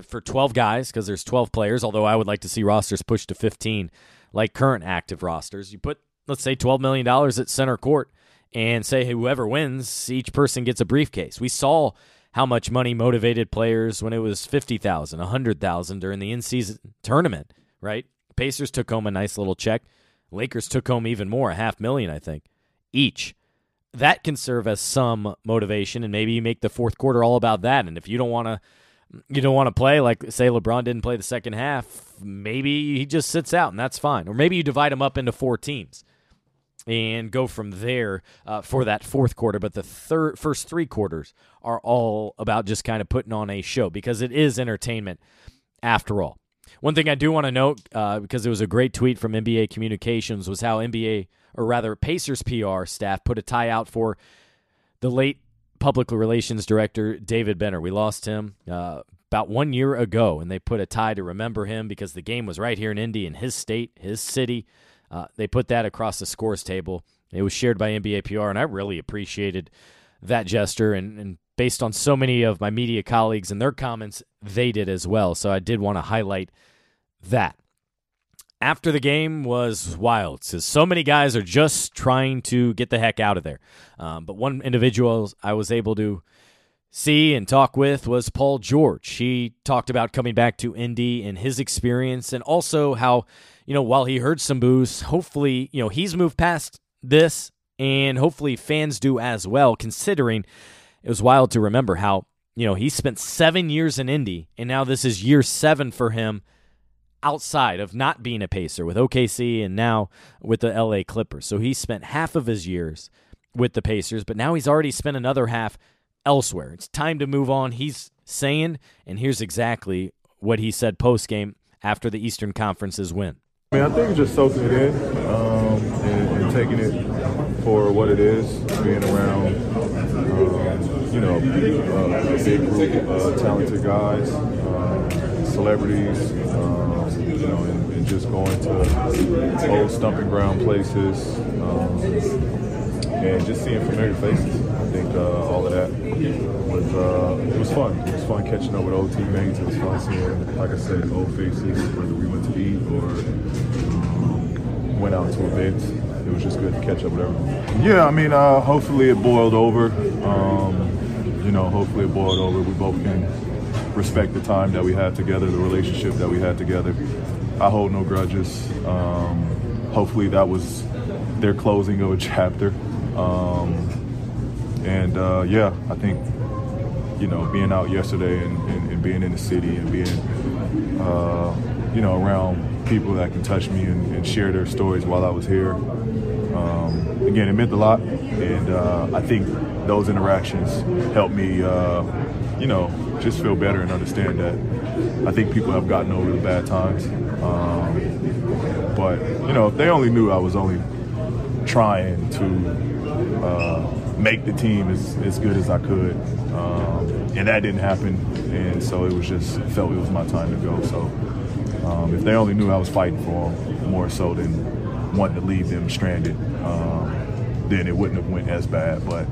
for 12 guys, because there's 12 players, although I would like to see rosters pushed to 15, like current active rosters. You put, let's say, $12 million at center court and say whoever wins, each person gets a briefcase. We saw how much money motivated players when it was 50,000, 100,000 during the in-season tournament, right? Pacers took home a nice little check. Lakers took home even more, a half million, I think, each. That can serve as some motivation, and maybe you make the fourth quarter all about that. And if you don't want to, you don't want to play like say LeBron didn't play the second half, maybe he just sits out, and that's fine. Or maybe you divide him up into four teams and go from there uh, for that fourth quarter. But the third, first three quarters are all about just kind of putting on a show because it is entertainment after all. One thing I do want to note, uh, because it was a great tweet from NBA Communications, was how NBA, or rather Pacers PR staff, put a tie out for the late public relations director David Benner. We lost him uh, about one year ago, and they put a tie to remember him because the game was right here in Indy, in his state, his city. Uh, they put that across the scores table. It was shared by NBA PR, and I really appreciated that gesture. And, and based on so many of my media colleagues and their comments, they did as well. So I did want to highlight that. After the game was wild because so many guys are just trying to get the heck out of there. Um, but one individual I was able to see and talk with was Paul George. He talked about coming back to Indy and his experience, and also how, you know, while he heard some boos, hopefully, you know, he's moved past this, and hopefully fans do as well, considering it was wild to remember how, you know, he spent seven years in Indy, and now this is year seven for him outside of not being a Pacer with OKC and now with the LA Clippers. So he spent half of his years with the Pacers, but now he's already spent another half elsewhere. It's time to move on, he's saying, and here's exactly what he said post game after the Eastern Conference's win. I mean, I think just soaking it in um, and, and, taking it for what it is, being around, um, you know, uh, a big group of talented guys, uh, celebrities, um, you know, and, and, just going to old stumping ground places um, and just seeing familiar faces. I think uh, all of that was uh, it was fun. It was fun catching up with old teammates. It was fun seeing, like I said, old faces, whether we went to eat or went out to events. It was just good to catch up with everyone. Yeah, I mean, uh, hopefully it boiled over. Um, you know, hopefully it boiled over. We both can respect the time that we had together, the relationship that we had together. I hold no grudges. Um, hopefully that was their closing of a <laughs> chapter. Um, and uh, yeah, I think you know being out yesterday and, and, and being in the city and being uh, you know around people that can touch me and, and, share their stories while I was here. Um, again, it meant a lot, and uh, I think those interactions helped me, uh, you know, just feel better and understand that I think people have gotten over the bad times. Um, but you know, if they only knew I was only trying to uh, make the team as, as good as I could. Um, and that didn't happen. And so it was just felt it was my time to go. So um, if they only knew I was fighting for them more so than wanting to leave them stranded, um, then it wouldn't have went as bad. But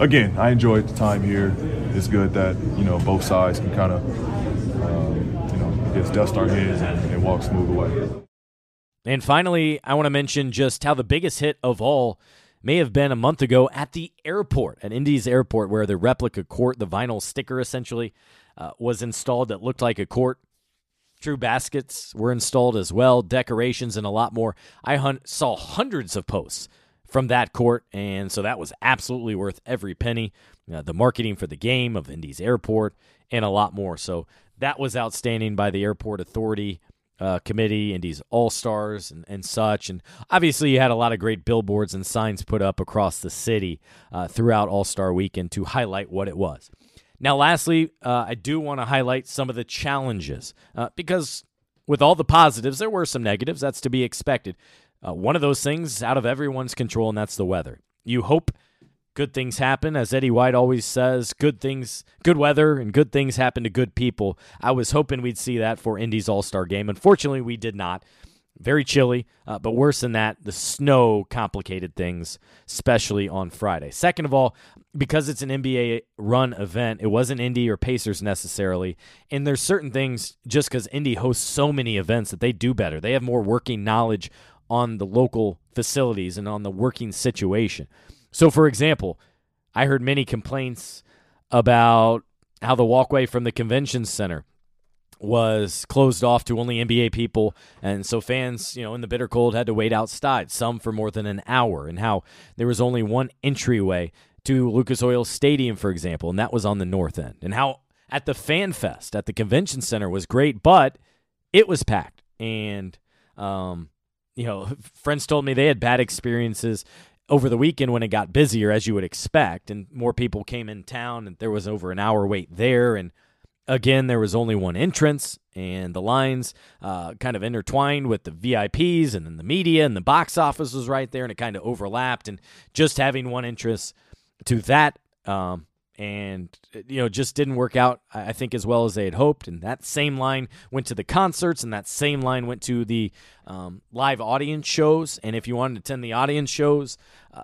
again, I enjoyed the time here. It's good that you know both sides can kind of um, you know just dust our heads and, and walk smooth away. And finally, I want to mention just how the biggest hit of all may have been a month ago at the airport, at Indy's airport, where the replica court, the vinyl sticker essentially, uh, was installed that looked like a court. True baskets were installed as well, decorations, and a lot more. I hun- saw hundreds of posts from that court, and so that was absolutely worth every penny. Uh, the marketing for the game of Indy's airport, and a lot more. So that was outstanding by the airport authority uh, committee these all stars and, and such. And obviously, you had a lot of great billboards and signs put up across the city uh, throughout All Star Weekend to highlight what it was. Now, lastly, uh, I do want to highlight some of the challenges uh, because with all the positives, there were some negatives. That's to be expected. Uh, one of those things out of everyone's control, and that's the weather. You hope good things happen. As Eddie White always says, good things, good weather, and good things happen to good people. I was hoping we'd see that for Indy's All Star game. Unfortunately, we did not. Very chilly, uh, but worse than that, the snow complicated things, especially on Friday. Second of all, because it's an NBA run event, it wasn't Indy or Pacers necessarily. And there's certain things just because Indy hosts so many events that they do better. They have more working knowledge on the local facilities and on the working situation. So, for example, I heard many complaints about how the walkway from the convention center was closed off to only NBA people, and so fans, you know, in the bitter cold had to wait outside, some for more than an hour, and how there was only one entryway to Lucas Oil Stadium, for example, and that was on the north end, and how at the Fan Fest at the convention center was great, but it was packed, and um, you know, <laughs> friends told me they had bad experiences over the weekend when it got busier as you would expect and more people came in town and there was over an hour wait there and again there was only one entrance and the lines uh, kind of intertwined with the vips and then the media and the box office was right there and it kind of overlapped and just having one entrance to that um, and you know just didn't work out I think as well as they had hoped. And that same line went to the concerts, and that same line went to the um, live audience shows. And if you wanted to attend the audience shows, uh,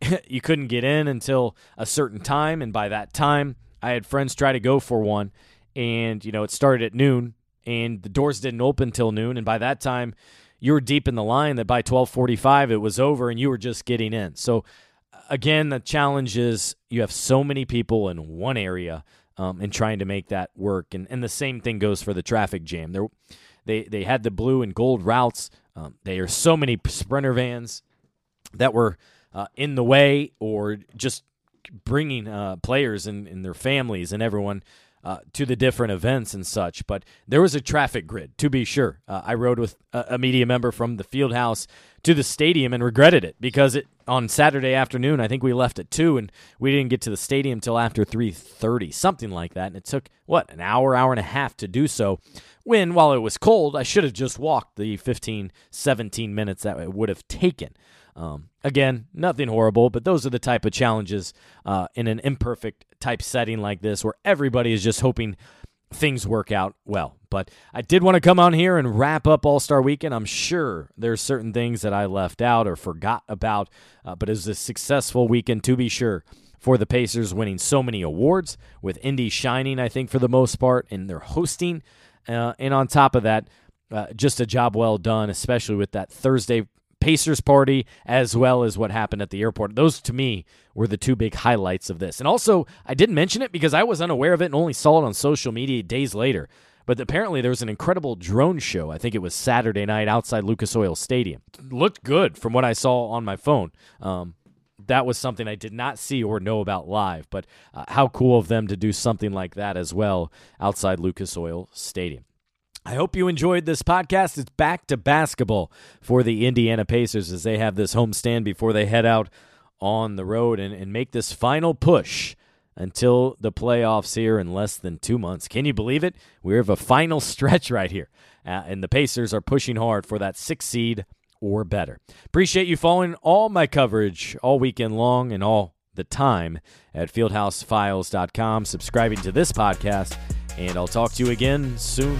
<laughs> you couldn't get in until a certain time, and by that time, I had friends try to go for one, and you know it started at noon, and the doors didn't open till noon, and by that time. You were deep in the line that by 12:45 it was over and you were just getting in. So again, the challenge is you have so many people in one area um, and trying to make that work. And, and the same thing goes for the traffic jam. There, they, they had the blue and gold routes. Um, there are so many sprinter vans that were uh, in the way or just bringing uh, players and, and their families and everyone uh, to the different events and such. But there was a traffic grid, to be sure. Uh, I rode with a, a, media member from the field house to the stadium and regretted it because it on Saturday afternoon. I think we left at two, and we didn't get to the stadium till after three thirty, something like that. And it took what an hour, hour and a half to do so. When while it was cold, I should have just walked the 15, 17 minutes that it would have taken. Um, again, nothing horrible, but those are the type of challenges uh, in an imperfect type setting like this where everybody is just hoping things work out well. But I did want to come on here and wrap up All Star Weekend. I'm sure there's certain things that I left out or forgot about, uh, but it was a successful weekend to be sure for the Pacers, winning so many awards with Indy shining, I think, for the most part, and their hosting. Uh, and on top of that, uh, just a job well done, especially with that Thursday Pacers party as well as what happened at the airport. Those to me were the two big highlights of this. And also, I didn't mention it because I was unaware of it and only saw it on social media days later. But apparently, there was an incredible drone show. I think it was Saturday night outside Lucas Oil Stadium. Looked good from what I saw on my phone. Um, that was something I did not see or know about live, but uh, how cool of them to do something like that as well outside Lucas Oil Stadium. I hope you enjoyed this podcast. It's back to basketball for the Indiana Pacers as they have this homestand before they head out on the road and, and make this final push until the playoffs here in less than two months. Can you believe it? We have a final <laughs> stretch right here, uh, and the Pacers are pushing hard for that six seed or better. Appreciate you following all my coverage all weekend long and all the time at fieldhousefiles.com, subscribing to this podcast, and I'll talk to you again soon.